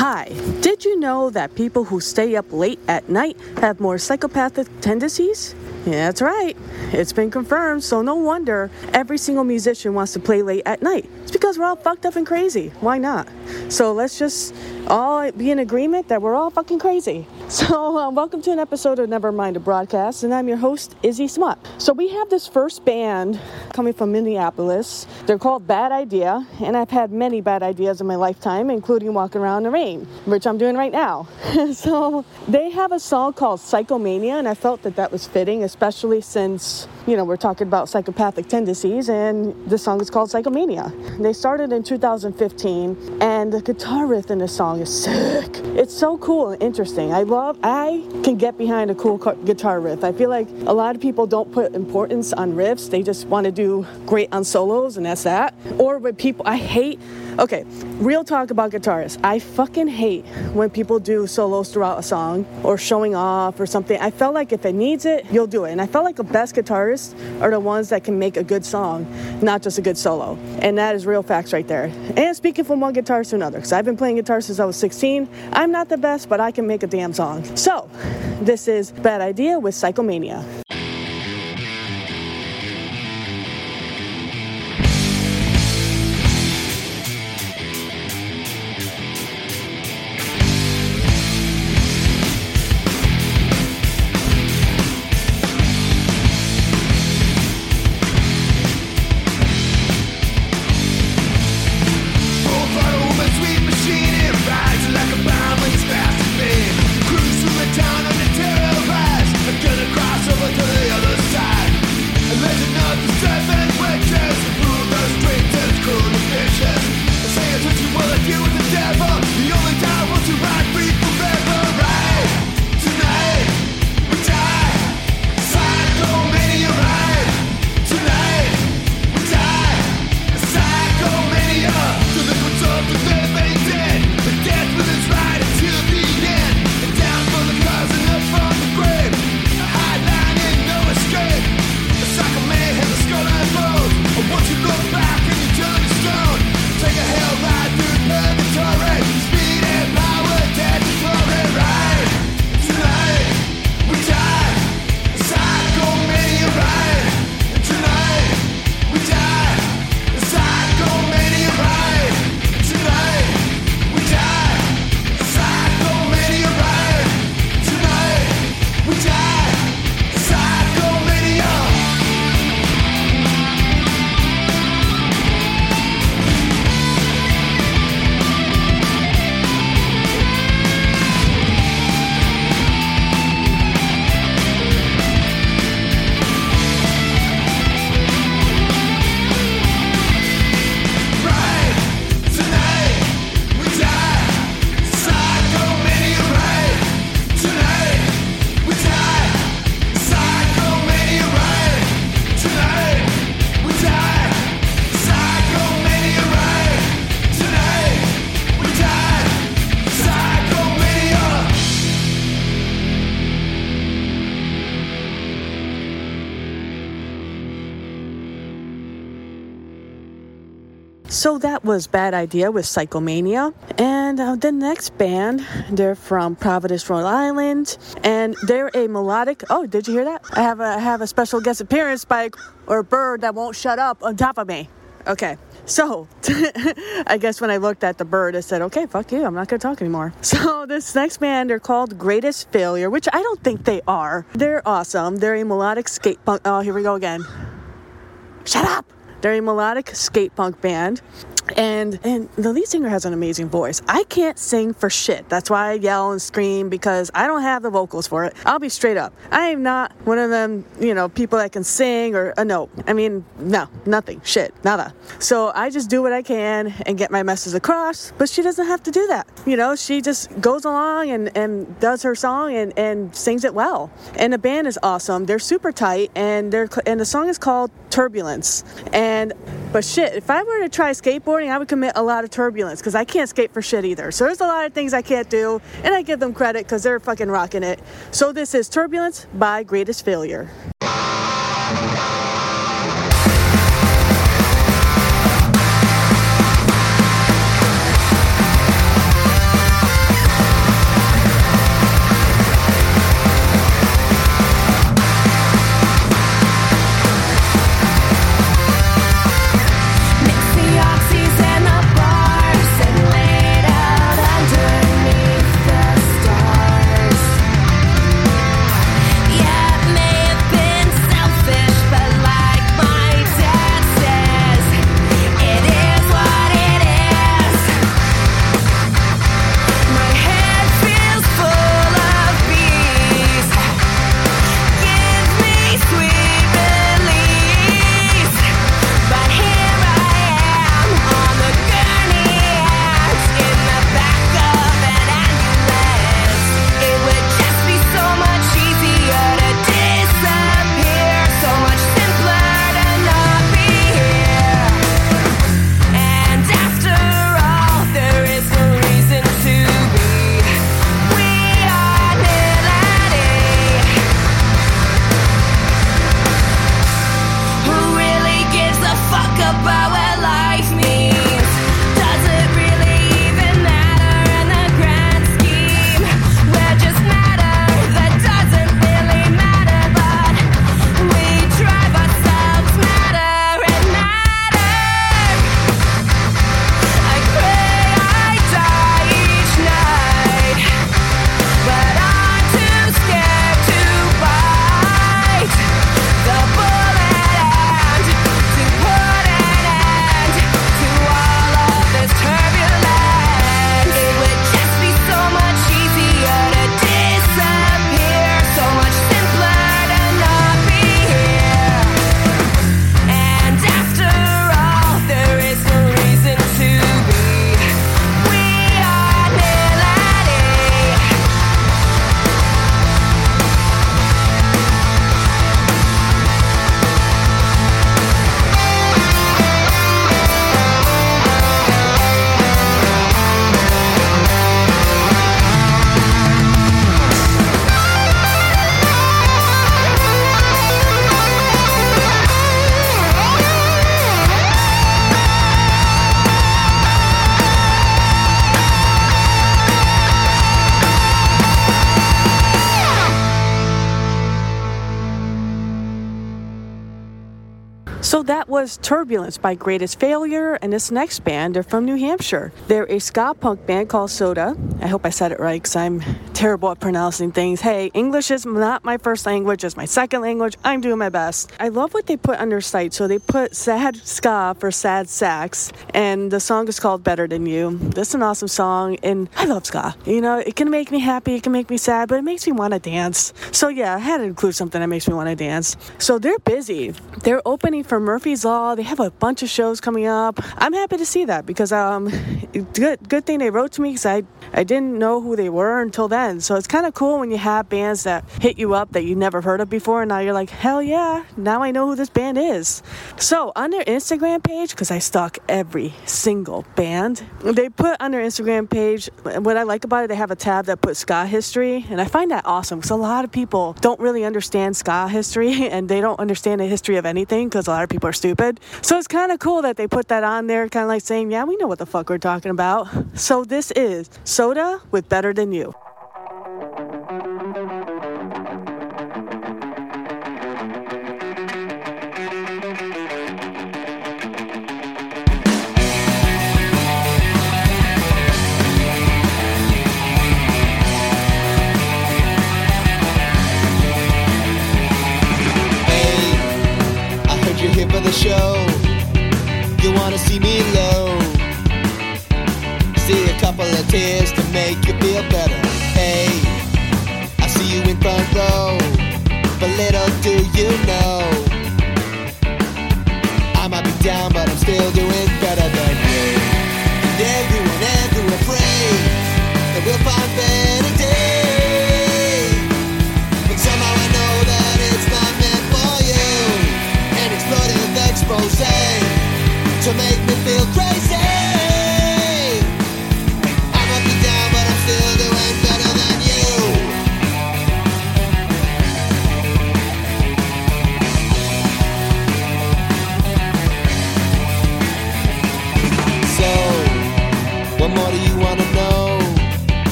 Hi, did you know that people who stay up late at night have more psychopathic tendencies? Yeah, that's right. It's been confirmed, so no wonder every single musician wants to play late at night. It's because we're all fucked up and crazy. Why not? So let's just all be in agreement that we're all fucking crazy. So, uh, welcome to an episode of Never Mind a Broadcast, and I'm your host, Izzy Smut. So, we have this first band coming from Minneapolis. They're called Bad Idea, and I've had many bad ideas in my lifetime, including walking around in the rain, which I'm doing right now. so, they have a song called Psychomania, and I felt that that was fitting, especially since you know, we're talking about psychopathic tendencies, and the song is called Psychomania. They started in 2015, and the guitar riff in the song is sick. It's so cool and interesting. I love, I can get behind a cool guitar riff. I feel like a lot of people don't put importance on riffs, they just want to do great on solos, and that's that. Or when people, I hate, okay, real talk about guitarists. I fucking hate when people do solos throughout a song or showing off or something. I felt like if it needs it, you'll do it. And I felt like the best guitarists are the ones that can make a good song, not just a good solo. And that is real facts right there. And speaking from one guitarist to another, because I've been playing guitar since I was 16. I'm not the best, but I can make a damn song. So, this is Bad Idea with Psychomania. So that was Bad Idea with Psychomania. And uh, the next band, they're from Providence, Rhode Island, and they're a melodic. Oh, did you hear that? I have a I have a special guest appearance by or a bird that won't shut up on top of me. Okay. So, I guess when I looked at the bird, I said, okay, fuck you, I'm not gonna talk anymore. So, this next band, they're called Greatest Failure, which I don't think they are. They're awesome. They're a melodic skate punk. Oh, here we go again. Shut up! They're a melodic skate punk band. And and the lead singer has an amazing voice. I can't sing for shit. That's why I yell and scream because I don't have the vocals for it. I'll be straight up. I am not one of them, you know, people that can sing or uh, a note. I mean, no, nothing, shit, nada. So I just do what I can and get my message across. But she doesn't have to do that. You know, she just goes along and and does her song and and sings it well. And the band is awesome. They're super tight and they're and the song is called Turbulence. And but shit, if I were to try skateboarding I would commit a lot of turbulence because I can't skate for shit either. So there's a lot of things I can't do, and I give them credit because they're fucking rocking it. So this is Turbulence by Greatest Failure. Was Turbulence by Greatest Failure, and this next band, they're from New Hampshire. They're a ska punk band called Sotah. I hope I said it right because I'm terrible at pronouncing things. Hey, English is not my first language, it's my second language. I'm doing my best. I love what they put on their site. So they put sad ska for sad sax, and the song is called Better Than You. This is an awesome song, and I love ska. You know, it can make me happy, it can make me sad, but it makes me want to dance. So yeah, I had to include something that makes me want to dance. So they're busy. They're opening for Murphy's Law. They have a bunch of shows coming up. I'm happy to see that because um, good good thing they wrote to me because I I didn't know who they were until then. So it's kind of cool when you have bands that hit you up that you never heard of before, and now you're like, hell yeah, now I know who this band is. So on their Instagram page, because I stalk every single band, they put on their Instagram page what I like about it. They have a tab that puts ska history, and I find that awesome because a lot of people don't really understand ska history and they don't understand the history of anything because a lot of people are stupid. So it's kind of cool that they put that on there, kind of like saying, yeah, we know what the fuck we're talking about. So this is Sotah with Better Than You.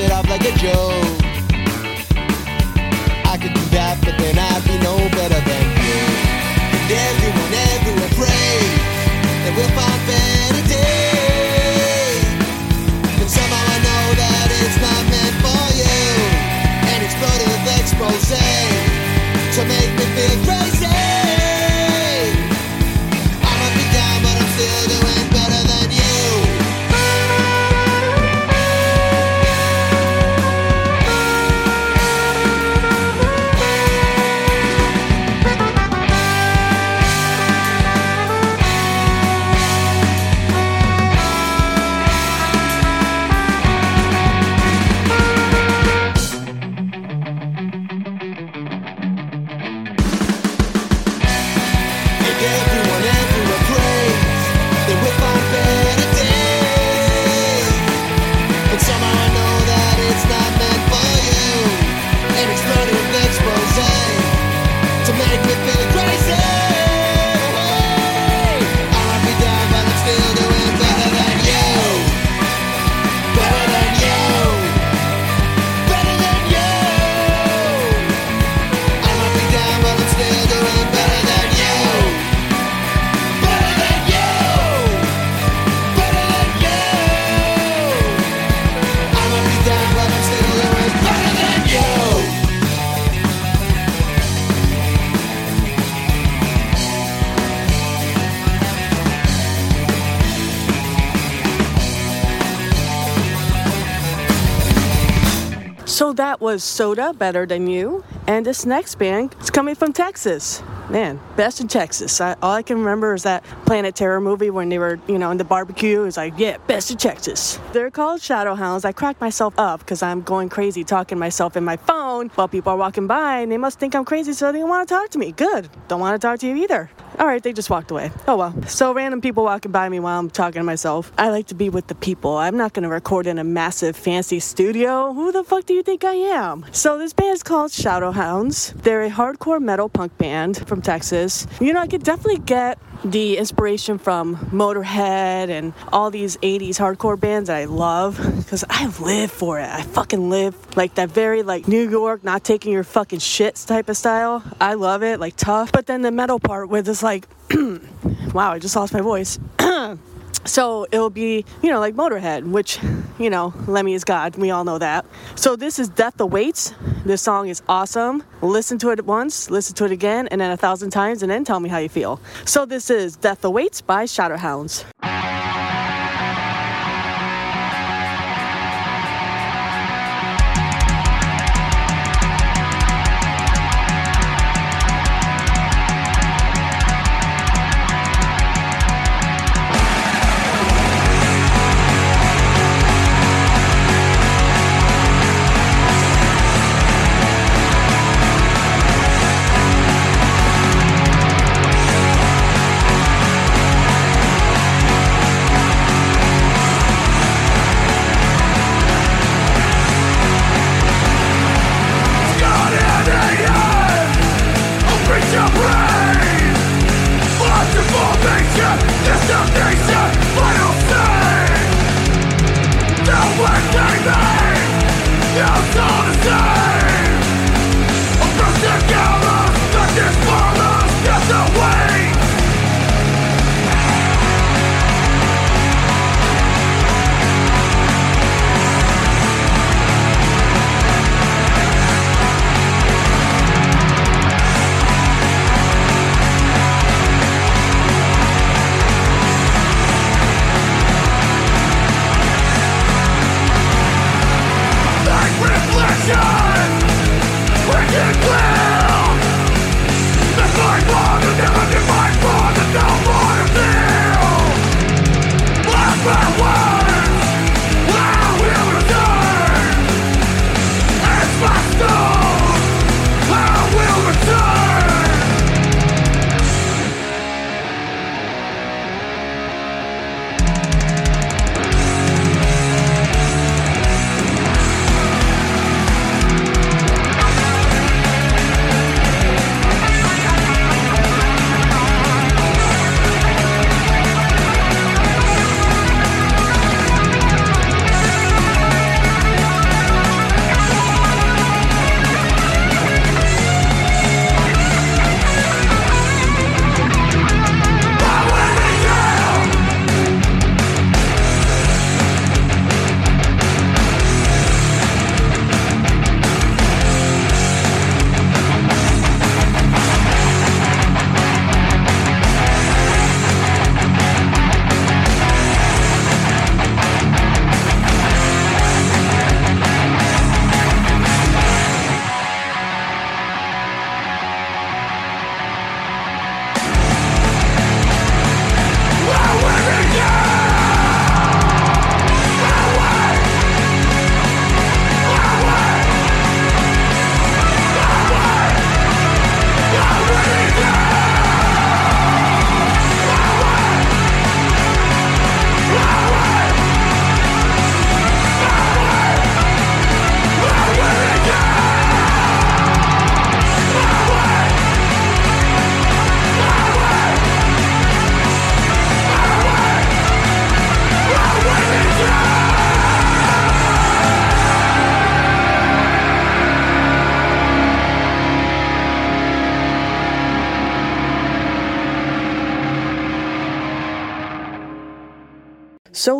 It off like a joke. Was Sotah, Better Than You. And this next band is coming from Texas. Man, best in Texas. I, all I can remember is that Planet Terror movie when they were, you know, in the barbecue. It's like, yeah, best in Texas. They're called Shadowhounds. I crack myself up because I'm going crazy talking myself in my phone while people are walking by and they must think I'm crazy so they don't want to talk to me. Good. Don't want to talk to you either. All right, they just walked away. Oh well. So random people walking by me while I'm talking to myself. I like to be with the people. I'm not going to record in a massive fancy studio. Who the fuck do you think I am? So this band is called Shadowhounds. They're a hardcore metal punk band from Texas. You know, I could definitely get the inspiration from Motorhead and all these 80s hardcore bands that I love because I live for it. I fucking live like that very like New York, not taking your fucking shits type of style. I love it, like tough. But then the metal part with this like, wow, I just lost my voice. So it'll be, you know, like Motorhead, which, you know, Lemmy is God. We all know that. So this is Death Awaits. This song is awesome. Listen to it once, listen to it again, and then a thousand times, and then tell me how you feel. So this is Death Awaits by Shadowhounds.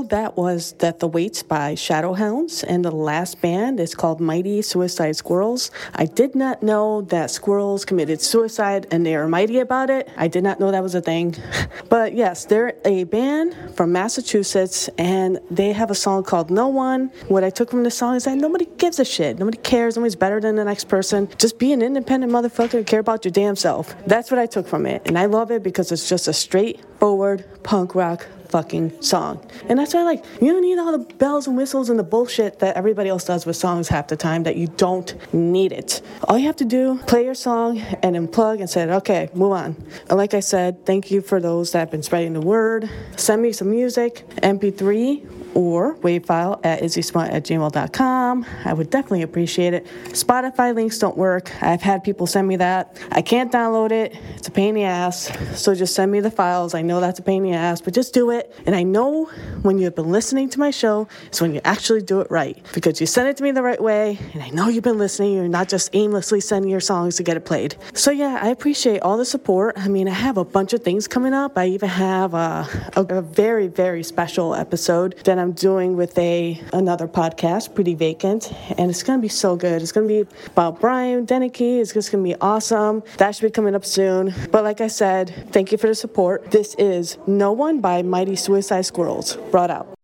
That was Death Awaits by Shadowhounds, and the last band is called Mighty Suicide Squirrels. I did not know that squirrels committed suicide and they are mighty about it. I did not know that was a thing. But yes, they're a band from Massachusetts, and they have a song called No One. What I took from the song is that nobody gives a shit. Nobody cares. Nobody's better than the next person. Just be an independent motherfucker and care about your damn self. That's what I took from it. And I love it because it's just a straightforward punk rock fucking song. And that's why, like, you don't need all the bells and whistles and the bullshit that everybody else does with songs half the time that you don't need it. All you have to do, play your song and then plug and say, okay, move on. And like I said, thank you for those that have been spreading the word. Send me some music, MP3 or wavefile at izzysmart at gmail.com. I would definitely appreciate it. Spotify links don't work. I've had people send me that. I can't download it. It's a pain in the ass. So just send me the files. I know that's a pain in the ass, but just do it. And I know when you've been listening to my show is when you actually do it right because you send it to me the right way. And I know you've been listening. You're not just aimlessly sending your songs to get it played. So yeah, I appreciate all the support. I mean, I have a bunch of things coming up. I even have a, a, a very, very special episode that I'm doing with a another podcast, Pretty Vacant, and it's gonna be so good. It's gonna be about Brian Deneke. It's just gonna be awesome. That should be coming up soon. But like I said, thank you for the support. This is No One by Mighty Suicide Squirrels. Brought out.